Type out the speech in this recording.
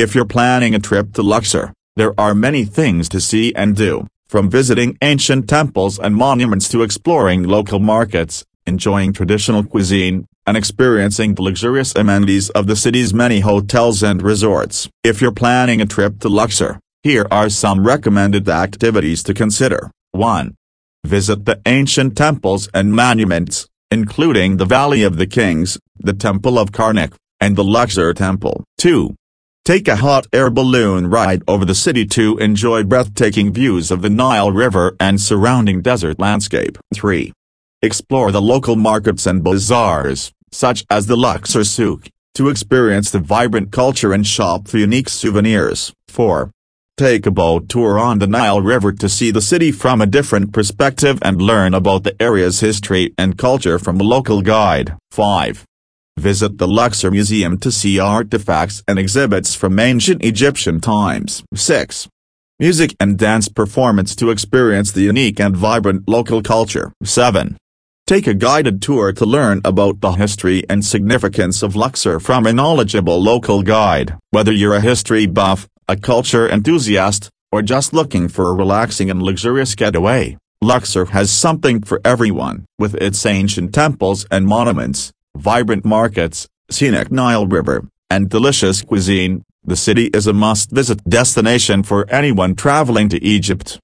If you're planning a trip to Luxor, there are many things to see and do, from visiting ancient temples and monuments to exploring local markets, enjoying traditional cuisine, and experiencing the luxurious amenities of the city's many hotels and resorts. If you're planning a trip to Luxor, here are some recommended activities to consider. 1. Visit the ancient temples and monuments, including the Valley of the Kings, the Temple of Karnak, and the Luxor Temple. 2. Take a hot air balloon ride over the city to enjoy breathtaking views of the Nile River and surrounding desert landscape. 3. Explore the local markets and bazaars, such as the Luxor Souk, to experience the vibrant culture and shop for unique souvenirs. 4. Take a boat tour on the Nile River to see the city from a different perspective and learn about the area's history and culture from a local guide. 5. Visit the Luxor Museum to see artifacts and exhibits from ancient Egyptian times. 6. Music and dance performance to experience the unique and vibrant local culture. 7. Take a guided tour to learn about the history and significance of Luxor from a knowledgeable local guide. Whether you're a history buff, a culture enthusiast, or just looking for a relaxing and luxurious getaway, Luxor has something for everyone. With its ancient temples and monuments, vibrant markets, scenic Nile River, and delicious cuisine, the city is a must-visit destination for anyone traveling to Egypt.